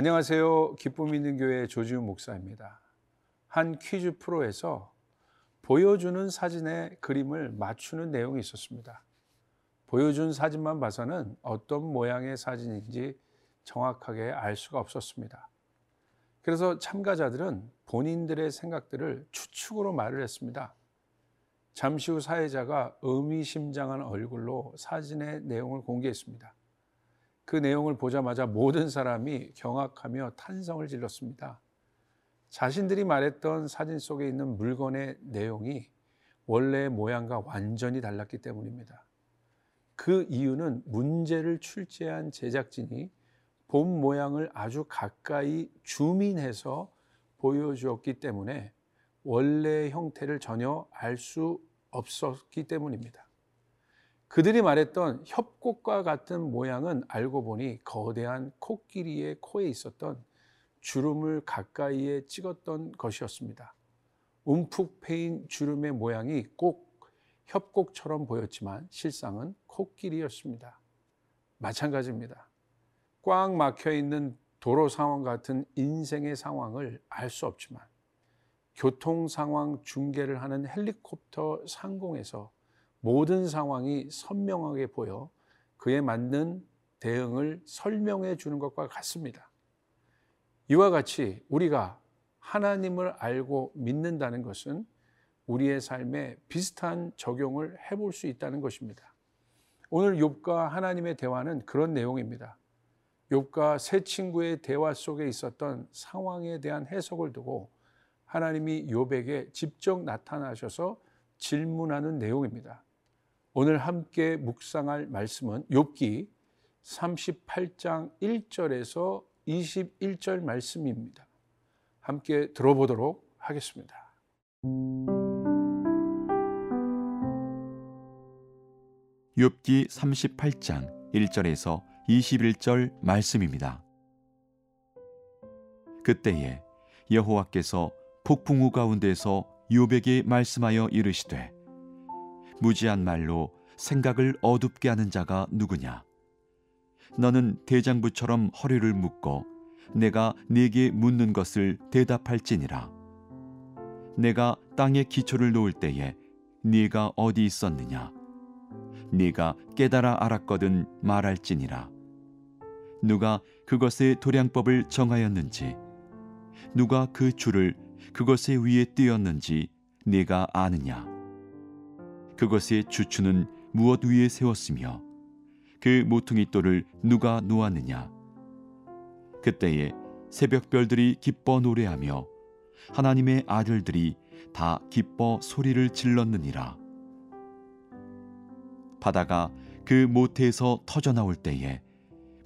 안녕하세요. 기쁨 있는 교회 조지훈 목사입니다. 한 퀴즈 프로에서 보여주는 사진의 그림을 맞추는 내용이 있었습니다. 보여준 사진만 봐서는 어떤 모양의 사진인지 정확하게 알 수가 없었습니다. 그래서 참가자들은 본인들의 생각들을 추측으로 말을 했습니다. 잠시 후 사회자가 의미심장한 얼굴로 사진의 내용을 공개했습니다. 그 내용을 보자마자 모든 사람이 경악하며 탄성을 질렀습니다. 자신들이 말했던 사진 속에 있는 물건의 내용이 원래의 모양과 완전히 달랐기 때문입니다. 그 이유는 문제를 출제한 제작진이 본 모양을 아주 가까이 주민해서 보여주었기 때문에 원래의 형태를 전혀 알 수 없었기 때문입니다. 그들이 말했던 협곡과 같은 모양은 알고 보니 거대한 코끼리의 코에 있었던 주름을 가까이에 찍었던 것이었습니다. 움푹 패인 주름의 모양이 꼭 협곡처럼 보였지만 실상은 코끼리였습니다. 마찬가지입니다. 꽉 막혀 있는 도로 상황 같은 인생의 상황을 알 수 없지만 교통 상황 중계를 하는 헬리콥터 상공에서 모든 상황이 선명하게 보여 그에 맞는 대응을 설명해 주는 것과 같습니다. 이와 같이 우리가 하나님을 알고 믿는다는 것은 우리의 삶에 비슷한 적용을 해볼 수 있다는 것입니다. 오늘 욥과 하나님의 대화는 그런 내용입니다. 욥과 세 친구의 대화 속에 있었던 상황에 대한 해석을 두고 하나님이 욥에게 직접 나타나셔서 질문하는 내용입니다. 오늘 함께 묵상할 말씀은 욥기 38장 1절에서 21절 말씀입니다. 함께 들어보도록 하겠습니다. 욥기 38장 1절에서 21절 말씀입니다. 그때에 여호와께서 폭풍우 가운데서 욥에게 말씀하여 이르시되 무지한 말로 생각을 어둡게 하는 자가 누구냐? 너는 대장부처럼 허리를 묶고 내가 네게 묻는 것을 대답할지니라. 내가 땅에 기초를 놓을 때에 네가 어디 있었느냐? 네가 깨달아 알았거든 말할지니라. 누가 그것의 도량법을 정하였는지 누가 그 줄을 그것의 위에 띄었는지 네가 아느냐 그것의 주추는 무엇 위에 세웠으며 그 모퉁이 돌을 누가 놓았느냐? 그때에 새벽별들이 기뻐 노래하며 하나님의 아들들이 다 기뻐 소리를 질렀느니라. 바다가 그 모태에서 터져 나올 때에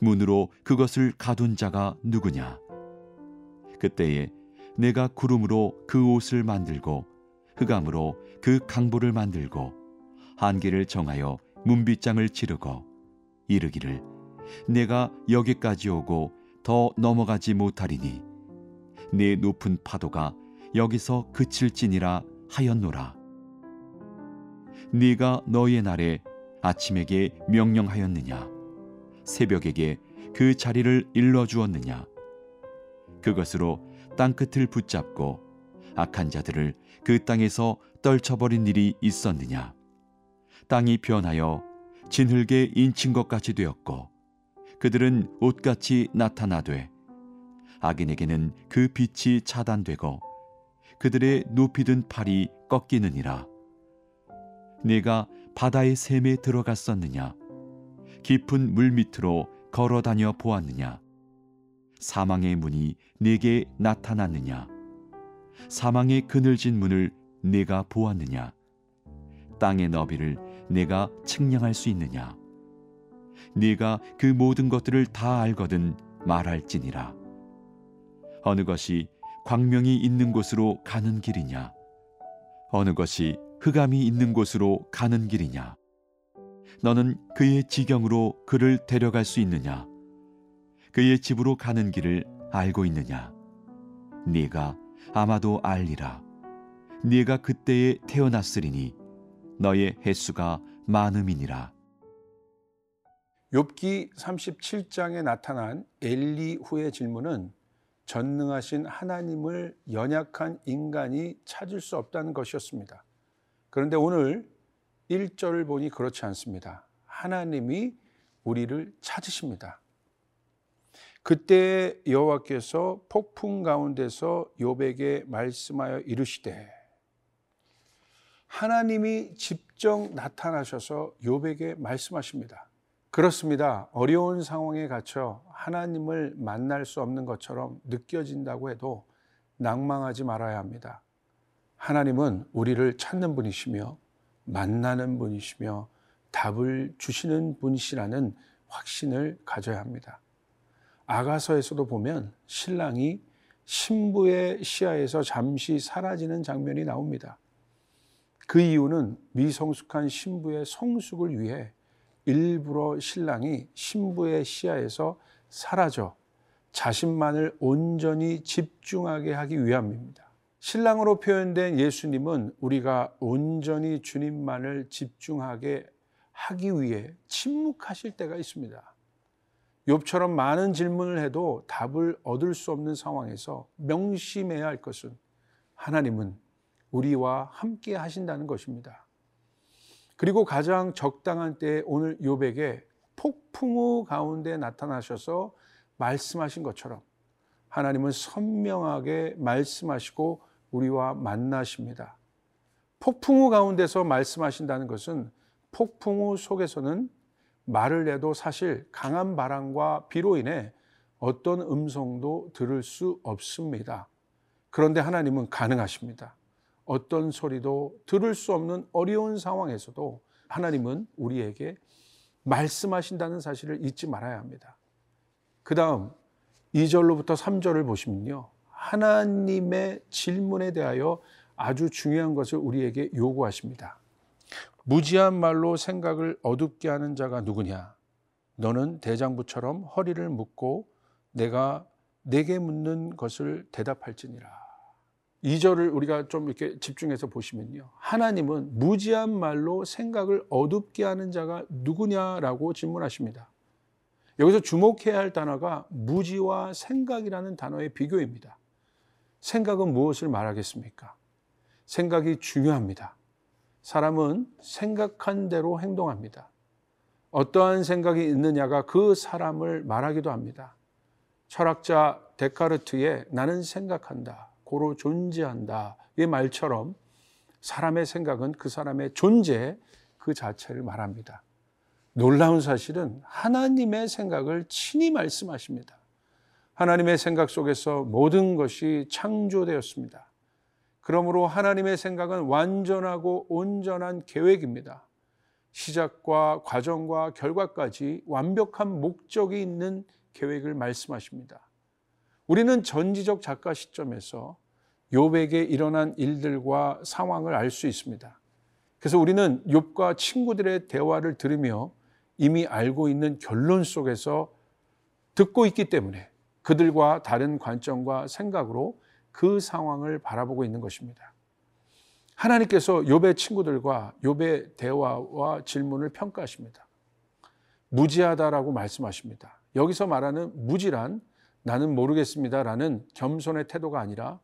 문으로 그것을 가둔 자가 누구냐? 그때에 내가 구름으로 그 옷을 만들고 흑암으로 그 강보를 만들고 한계를 정하여 문빗장을 치르고 이르기를 내가 여기까지 오고 더 넘어가지 못하리니 내 높은 파도가 여기서 그칠지니라 하였노라. 네가 너의 날에 아침에게 명령하였느냐? 새벽에게 그 자리를 일러 주었느냐? 그것으로 땅끝을 붙잡고 악한 자들을 그 땅에서 떨쳐버린 일이 있었느냐 땅이 변하여 진흙에 인친 것 같이 되었고 그들은 옷같이 나타나되 악인에게는 그 빛이 차단되고 그들의 높이 든 팔이 꺾이느니라. 네가 바다의 샘에 들어갔었느냐? 깊은 물 밑으로 걸어 다녀 보았느냐? 사망의 문이 네게 나타났느냐? 사망의 그늘진 문을 네가 보았느냐? 땅의 너비를 네가 측량할 수 있느냐? 네가 그 모든 것들을 다 알거든 말할지니라. 어느 것이 광명이 있는 곳으로 가는 길이냐? 어느 것이 흑암이 있는 곳으로 가는 길이냐? 너는 그의 지경으로 그를 데려갈 수 있느냐? 그의 집으로 가는 길을 알고 있느냐? 네가 아마도 알리라. 네가 그때에 태어났으리니 너의 횟수가 많음이니라 욥기 37장에 나타난 엘리후의 질문은 전능하신 하나님을 연약한 인간이 찾을 수 없다는 것이었습니다. 그런데 오늘 1절을 보니 그렇지 않습니다. 하나님이 우리를 찾으십니다. 그때 여호와께서 폭풍 가운데서 욥에게 말씀하여 이르시되 하나님이 직접 나타나셔서 욥에게 말씀하십니다. 그렇습니다. 어려운 상황에 갇혀 하나님을 만날 수 없는 것처럼 느껴진다고 해도 낭망하지 말아야 합니다. 하나님은 우리를 찾는 분이시며 만나는 분이시며 답을 주시는 분이시라는 확신을 가져야 합니다. 아가서에서도 보면 신랑이 신부의 시야에서 잠시 사라지는 장면이 나옵니다. 그 이유는 미성숙한 신부의 성숙을 위해 일부러 신랑이 신부의 시야에서 사라져 자신만을 온전히 집중하게 하기 위함입니다. 신랑으로 표현된 예수님은 우리가 온전히 주님만을 집중하게 하기 위해 침묵하실 때가 있습니다. 욥처럼 많은 질문을 해도 답을 얻을 수 없는 상황에서 명심해야 할 것은 하나님은 우리와 함께 하신다는 것입니다. 그리고 가장 적당한 때에 오늘 욥에게 폭풍우 가운데 나타나셔서 말씀하신 것처럼 하나님은 선명하게 말씀하시고 우리와 만나십니다. 폭풍우 가운데서 말씀하신다는 것은 폭풍우 속에서는 말을 해도 사실 강한 바람과 비로 인해 어떤 음성도 들을 수 없습니다. 그런데 하나님은 가능하십니다. 어떤 소리도 들을 수 없는 어려운 상황에서도 하나님은 우리에게 말씀하신다는 사실을 잊지 말아야 합니다. 그 다음 2절로부터 3절을 보시면요. 하나님의 질문에 대하여 아주 중요한 것을 우리에게 요구하십니다. 무지한 말로 생각을 어둡게 하는 자가 누구냐? 너는 대장부처럼 허리를 묶고 내가 내게 묻는 것을 대답할지니라. 2절을 우리가 좀 이렇게 집중해서 보시면요. 하나님은 무지한 말로 생각을 어둡게 하는 자가 누구냐라고 질문하십니다. 여기서 주목해야 할 단어가 무지와 생각이라는 단어의 비교입니다. 생각은 무엇을 말하겠습니까? 생각이 중요합니다. 사람은 생각한 대로 행동합니다. 어떠한 생각이 있느냐가 그 사람을 말하기도 합니다. 철학자 데카르트의 나는 생각한다, 고로 존재한다 이 말처럼 사람의 생각은 그 사람의 존재 그 자체를 말합니다. 놀라운 사실은 하나님의 생각을 친히 말씀하십니다. 하나님의 생각 속에서 모든 것이 창조되었습니다. 그러므로 하나님의 생각은 완전하고 온전한 계획입니다. 시작과 과정과 결과까지 완벽한 목적이 있는 계획을 말씀하십니다. 우리는 전지적 작가 시점에서 욥에게 일어난 일들과 상황을 알 수 있습니다. 그래서 우리는 욥과 친구들의 대화를 들으며 이미 알고 있는 결론 속에서 듣고 있기 때문에 그들과 다른 관점과 생각으로 그 상황을 바라보고 있는 것입니다. 하나님께서 욥의 친구들과 욥의 대화와 질문을 평가하십니다. 무지하다라고 말씀하십니다. 여기서 말하는 무지란 나는 모르겠습니다라는 겸손의 태도가 아니라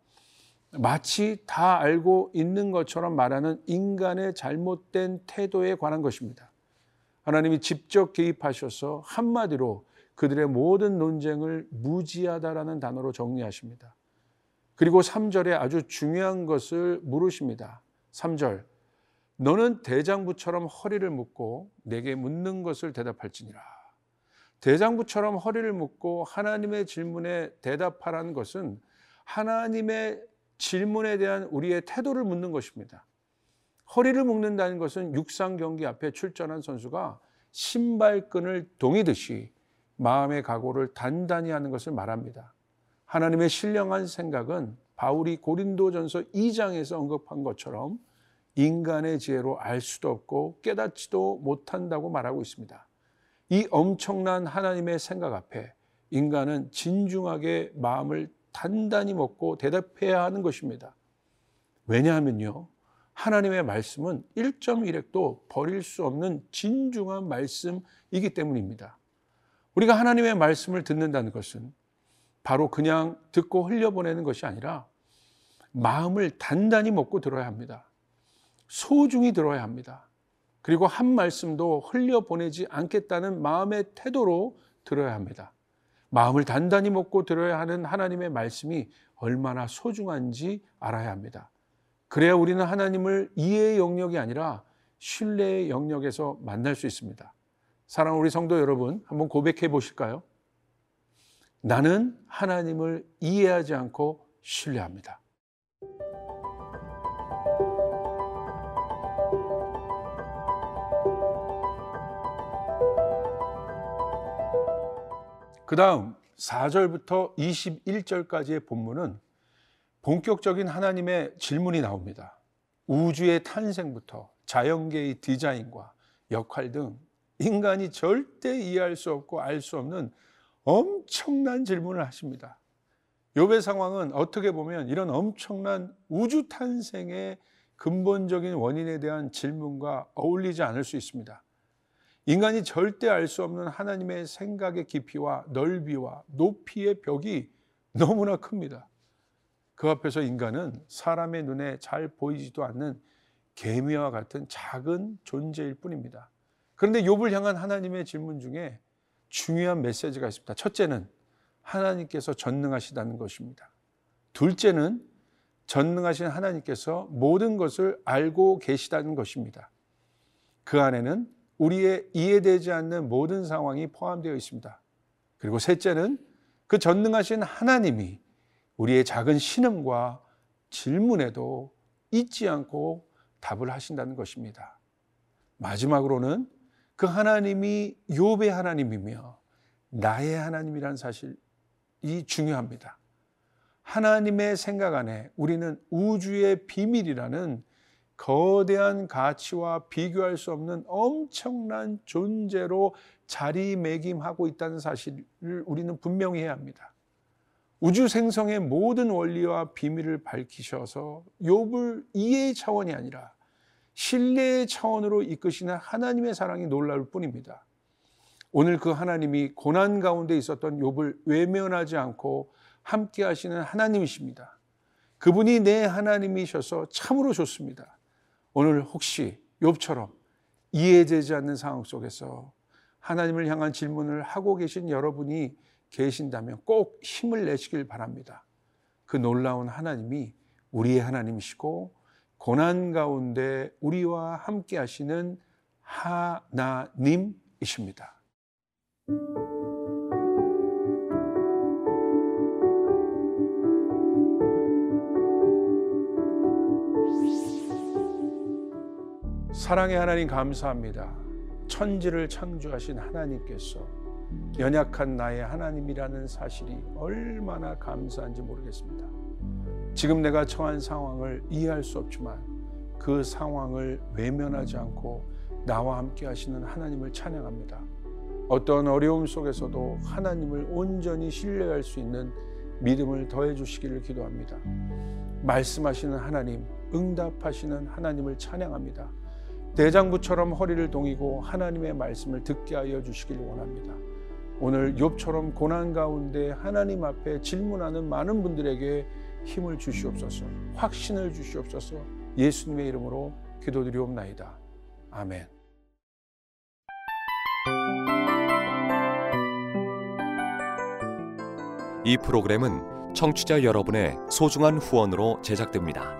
마치 다 알고 있는 것처럼 말하는 인간의 잘못된 태도에 관한 것입니다. 하나님이 직접 개입하셔서 한마디로 그들의 모든 논쟁을 무지하다라는 단어로 정리하십니다. 그리고 3절에 아주 중요한 것을 물으십니다. 3절. 너는 대장부처럼 허리를 묶고 내게 묻는 것을 대답할지니라. 대장부처럼 허리를 묶고 하나님의 질문에 대답하라는 것은 하나님의 질문에 대한 우리의 태도를 묻는 것입니다. 허리를 묶는다는 것은 육상 경기 앞에 출전한 선수가 신발끈을 동이듯이 마음의 각오를 단단히 하는 것을 말합니다. 하나님의 신령한 생각은 바울이 고린도전서 2장에서 언급한 것처럼 인간의 지혜로 알 수도 없고 깨닫지도 못한다고 말하고 있습니다. 이 엄청난 하나님의 생각 앞에 인간은 진중하게 마음을 단단히 먹고 대답해야 하는 것입니다. 왜냐하면요. 하나님의 말씀은 1.1핵도 버릴 수 없는 진중한 말씀이기 때문입니다. 우리가 하나님의 말씀을 듣는다는 것은 바로 그냥 듣고 흘려보내는 것이 아니라 마음을 단단히 먹고 들어야 합니다. 소중히 들어야 합니다. 그리고 한 말씀도 흘려보내지 않겠다는 마음의 태도로 들어야 합니다. 마음을 단단히 먹고 들어야 하는 하나님의 말씀이 얼마나 소중한지 알아야 합니다. 그래야 우리는 하나님을 이해의 영역이 아니라 신뢰의 영역에서 만날 수 있습니다. 사랑 우리 성도 여러분, 한번 고백해 보실까요? 나는 하나님을 이해하지 않고 신뢰합니다. 그 다음 4절부터 21절까지의 본문은 본격적인 하나님의 질문이 나옵니다. 우주의 탄생부터 자연계의 디자인과 역할 등 인간이 절대 이해할 수 없고 알 수 없는 엄청난 질문을 하십니다. 욥의 상황은 어떻게 보면 이런 엄청난 우주 탄생의 근본적인 원인에 대한 질문과 어울리지 않을 수 있습니다. 인간이 절대 알 수 없는 하나님의 생각의 깊이와 넓이와 높이의 벽이 너무나 큽니다. 그 앞에서 인간은 사람의 눈에 잘 보이지도 않는 개미와 같은 작은 존재일 뿐입니다. 그런데 욥을 향한 하나님의 질문 중에 중요한 메시지가 있습니다. 첫째는 하나님께서 전능하시다는 것입니다. 둘째는 전능하신 하나님께서 모든 것을 알고 계시다는 것입니다. 그 안에는 우리의 이해되지 않는 모든 상황이 포함되어 있습니다. 그리고 셋째는 그 전능하신 하나님이 우리의 작은 신음과 질문에도 잊지 않고 답을 하신다는 것입니다. 마지막으로는 그 하나님이 욥의 하나님이며 나의 하나님이라는 사실이 중요합니다. 하나님의 생각 안에 우리는 우주의 비밀이라는 거대한 가치와 비교할 수 없는 엄청난 존재로 자리매김하고 있다는 사실을 우리는 분명히 해야 합니다. 우주 생성의 모든 원리와 비밀을 밝히셔서 욥을 이해의 차원이 아니라 신뢰의 차원으로 이끄시는 하나님의 사랑이 놀라울 뿐입니다. 오늘 그 하나님이 고난 가운데 있었던 욥을 외면하지 않고 함께 하시는 하나님이십니다. 그분이 내 하나님이셔서 참으로 좋습니다. 오늘 혹시 욥처럼 이해되지 않는 상황 속에서 하나님을 향한 질문을 하고 계신 여러분이 계신다면 꼭 힘을 내시길 바랍니다. 그 놀라운 하나님이 우리의 하나님이시고 고난 가운데 우리와 함께 하시는 하나님이십니다. 사랑의 하나님 감사합니다. 천지를 창조하신 하나님께서 연약한 나의 하나님이라는 사실이 얼마나 감사한지 모르겠습니다. 지금 내가 처한 상황을 이해할 수 없지만 그 상황을 외면하지 않고 나와 함께 하시는 하나님을 찬양합니다. 어떤 어려움 속에서도 하나님을 온전히 신뢰할 수 있는 믿음을 더해 주시기를 기도합니다. 말씀하시는 하나님, 응답하시는 하나님을 찬양합니다. 대장부처럼 허리를 동이고 하나님의 말씀을 듣게 하여 주시기를 원합니다. 오늘 욥처럼 고난 가운데 하나님 앞에 질문하는 많은 분들에게 힘을 주시옵소서, 확신을 주시옵소서. 예수님의 이름으로 기도드리옵나이다. 아멘. 이 프로그램은 청취자 여러분의 소중한 후원으로 제작됩니다.